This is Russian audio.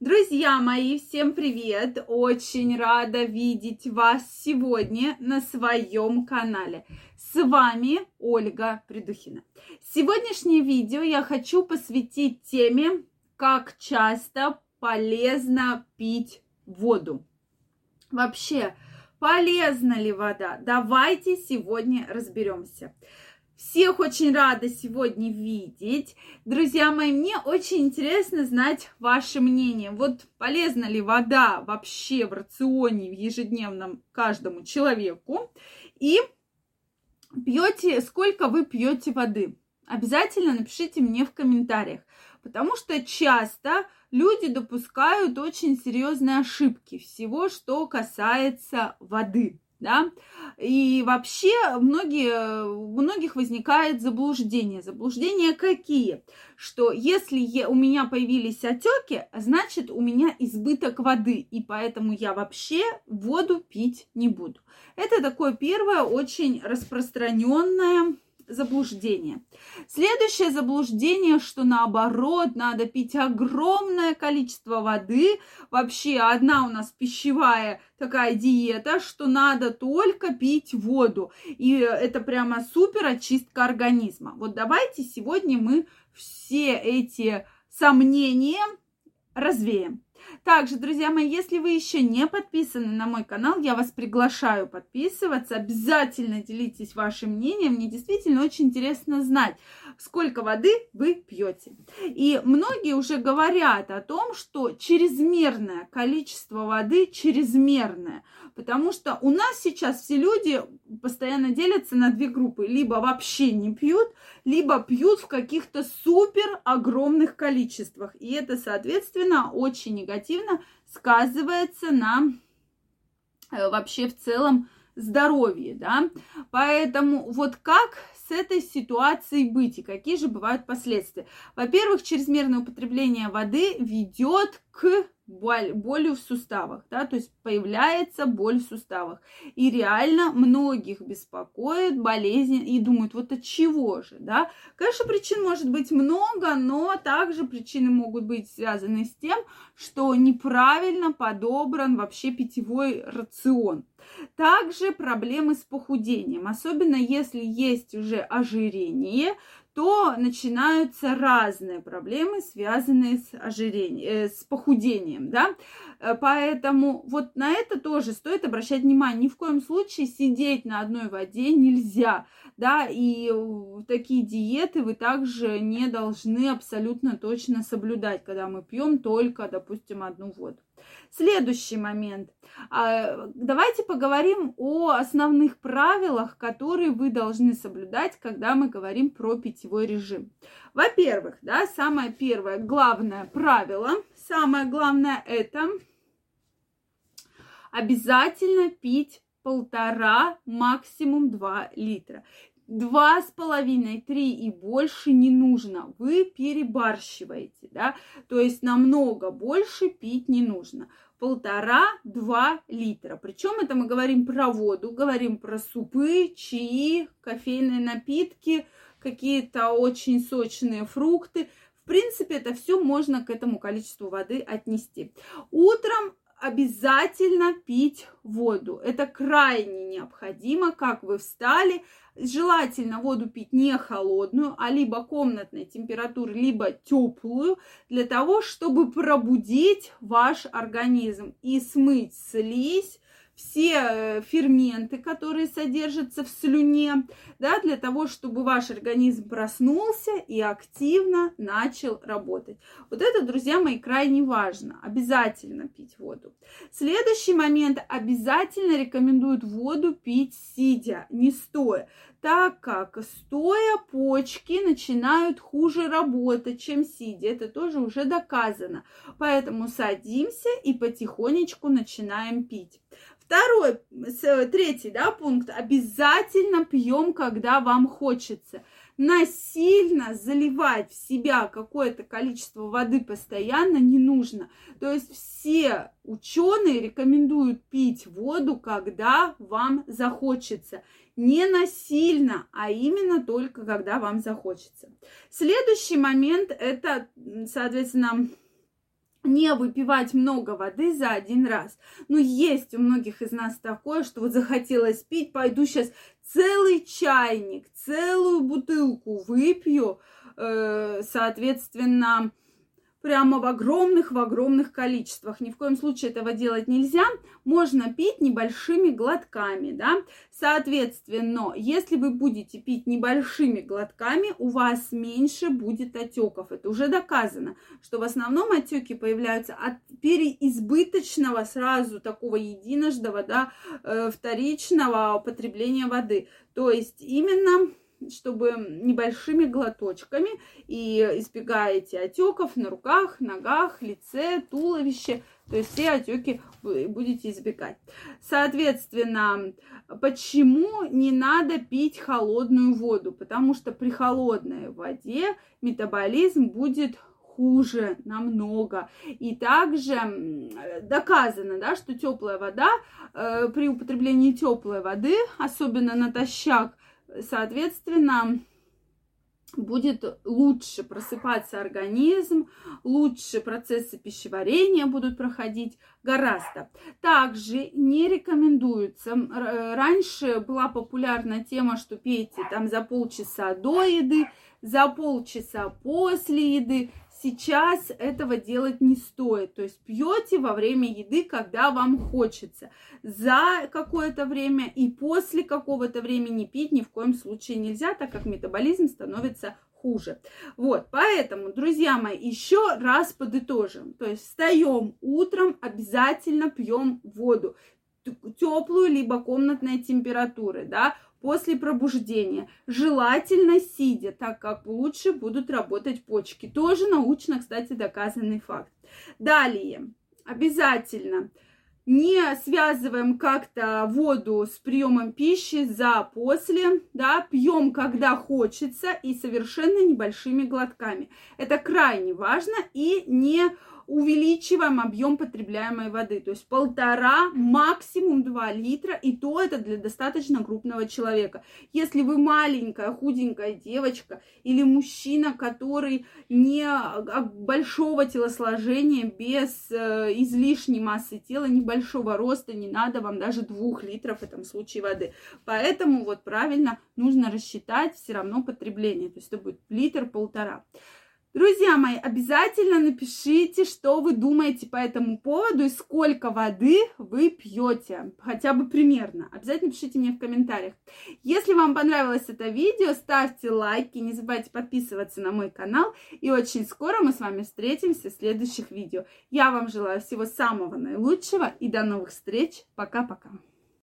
Друзья мои, всем привет! Очень рада видеть вас сегодня на своем канале. С вами Ольга Придухина. Сегодняшнее видео я хочу посвятить теме, как часто полезно пить воду. Вообще, полезна ли вода? Давайте сегодня разберемся. Всех очень рада сегодня видеть. Друзья мои, мне очень интересно знать ваше мнение. Вот полезна ли вода вообще в рационе в ежедневном каждому человеку? И пьете, сколько вы пьете воды? Обязательно напишите мне в комментариях, потому что часто люди допускают очень серьезные ошибки всего, что касается воды да, и вообще многие, у многих возникает заблуждение. Заблуждения какие? Что если у меня появились отеки, значит у меня избыток воды, и поэтому я вообще воду пить не буду. Это такое первое очень распространенное заблуждение. Следующее заблуждение, что наоборот, надо пить огромное количество воды. Вообще одна у нас пищевая такая диета, что надо только пить воду. И это прямо супер очистка организма. Вот давайте сегодня мы все эти сомнения развеем. Также, друзья мои, если вы еще не подписаны на мой канал, я вас приглашаю подписываться. Обязательно делитесь вашим мнением. Мне действительно очень интересно знать, сколько воды вы пьете. И многие уже говорят о том, что чрезмерное количество воды чрезмерное. Потому что у нас сейчас все люди постоянно делятся на две группы. Либо вообще не пьют, либо пьют в каких-то супер огромных количествах. И это, соответственно, очень негативно сказывается на э, вообще в целом здоровье, да. Поэтому вот как с этой ситуацией быть и какие же бывают последствия? Во-первых, чрезмерное употребление воды ведет к боль, болью в суставах, да, то есть появляется боль в суставах. И реально многих беспокоит болезнь и думают, вот от чего же, да. Конечно, причин может быть много, но также причины могут быть связаны с тем, что неправильно подобран вообще питьевой рацион. Также проблемы с похудением, особенно если есть уже ожирение, то начинаются разные проблемы, связанные с ожирением, э, с похудением, да. Э, поэтому вот на это тоже стоит обращать внимание. Ни в коем случае сидеть на одной воде нельзя, да, и такие диеты вы также не должны абсолютно точно соблюдать, когда мы пьем только, допустим, одну воду. Следующий момент. А, давайте поговорим о основных правилах, которые вы должны соблюдать, когда мы говорим про питьевой режим. Во-первых, да, самое первое, главное правило, самое главное это обязательно пить полтора, максимум два литра. Два с половиной, три и больше не нужно. Вы перебарщиваете, да, то есть намного больше пить не нужно. Полтора-два литра. Причем это мы говорим про воду, говорим про супы, чаи, кофейные напитки, какие-то очень сочные фрукты. В принципе, это все можно к этому количеству воды отнести. Утром обязательно пить воду. Это крайне необходимо, как вы встали. Желательно воду пить не холодную, а либо комнатной температуры, либо теплую, для того, чтобы пробудить ваш организм и смыть слизь, все э, ферменты, которые содержатся в слюне, да, для того, чтобы ваш организм проснулся и активно начал работать. Вот это, друзья мои, крайне важно. Обязательно пить воду. Следующий момент. Обязательно рекомендуют воду пить сидя, не стоя так как стоя почки начинают хуже работать, чем сидя. Это тоже уже доказано. Поэтому садимся и потихонечку начинаем пить. Второй, третий, да, пункт. Обязательно пьем, когда вам хочется. Насильно заливать в себя какое-то количество воды постоянно не нужно. То есть все ученые рекомендуют пить воду, когда вам захочется. Не насильно, а именно только когда вам захочется. Следующий момент это, соответственно, не выпивать много воды за один раз. Но есть у многих из нас такое, что вот захотелось пить, пойду сейчас целый чайник, целую бутылку выпью, э, соответственно, прямо в огромных, в огромных количествах. Ни в коем случае этого делать нельзя. Можно пить небольшими глотками, да. Соответственно, если вы будете пить небольшими глотками, у вас меньше будет отеков. Это уже доказано, что в основном отеки появляются от переизбыточного сразу такого единождого, да, э, вторичного употребления воды. То есть именно чтобы небольшими глоточками и избегаете отеков на руках, ногах, лице, туловище. То есть все отеки будете избегать. Соответственно, почему не надо пить холодную воду? Потому что при холодной воде метаболизм будет хуже намного. И также доказано, да, что теплая вода, э, при употреблении теплой воды, особенно натощак, соответственно, будет лучше просыпаться организм, лучше процессы пищеварения будут проходить гораздо. Также не рекомендуется. Раньше была популярна тема, что пейте там за полчаса до еды, за полчаса после еды сейчас этого делать не стоит. То есть пьете во время еды, когда вам хочется. За какое-то время и после какого-то времени пить ни в коем случае нельзя, так как метаболизм становится хуже. Вот, поэтому, друзья мои, еще раз подытожим. То есть встаем утром, обязательно пьем воду теплую, либо комнатной температуры, да, после пробуждения. Желательно сидя, так как лучше будут работать почки. Тоже научно, кстати, доказанный факт. Далее, обязательно не связываем как-то воду с приемом пищи за после, да, пьем, когда хочется и совершенно небольшими глотками. Это крайне важно и не увеличиваем объем потребляемой воды. То есть полтора, максимум 2 литра, и то это для достаточно крупного человека. Если вы маленькая, худенькая девочка или мужчина, который не большого телосложения, без э, излишней массы тела, небольшого роста, не надо вам даже 2 литров в этом случае воды. Поэтому вот правильно нужно рассчитать все равно потребление. То есть это будет литр-полтора. Друзья мои, обязательно напишите, что вы думаете по этому поводу и сколько воды вы пьете, хотя бы примерно. Обязательно пишите мне в комментариях. Если вам понравилось это видео, ставьте лайки, не забывайте подписываться на мой канал. И очень скоро мы с вами встретимся в следующих видео. Я вам желаю всего самого наилучшего и до новых встреч. Пока-пока.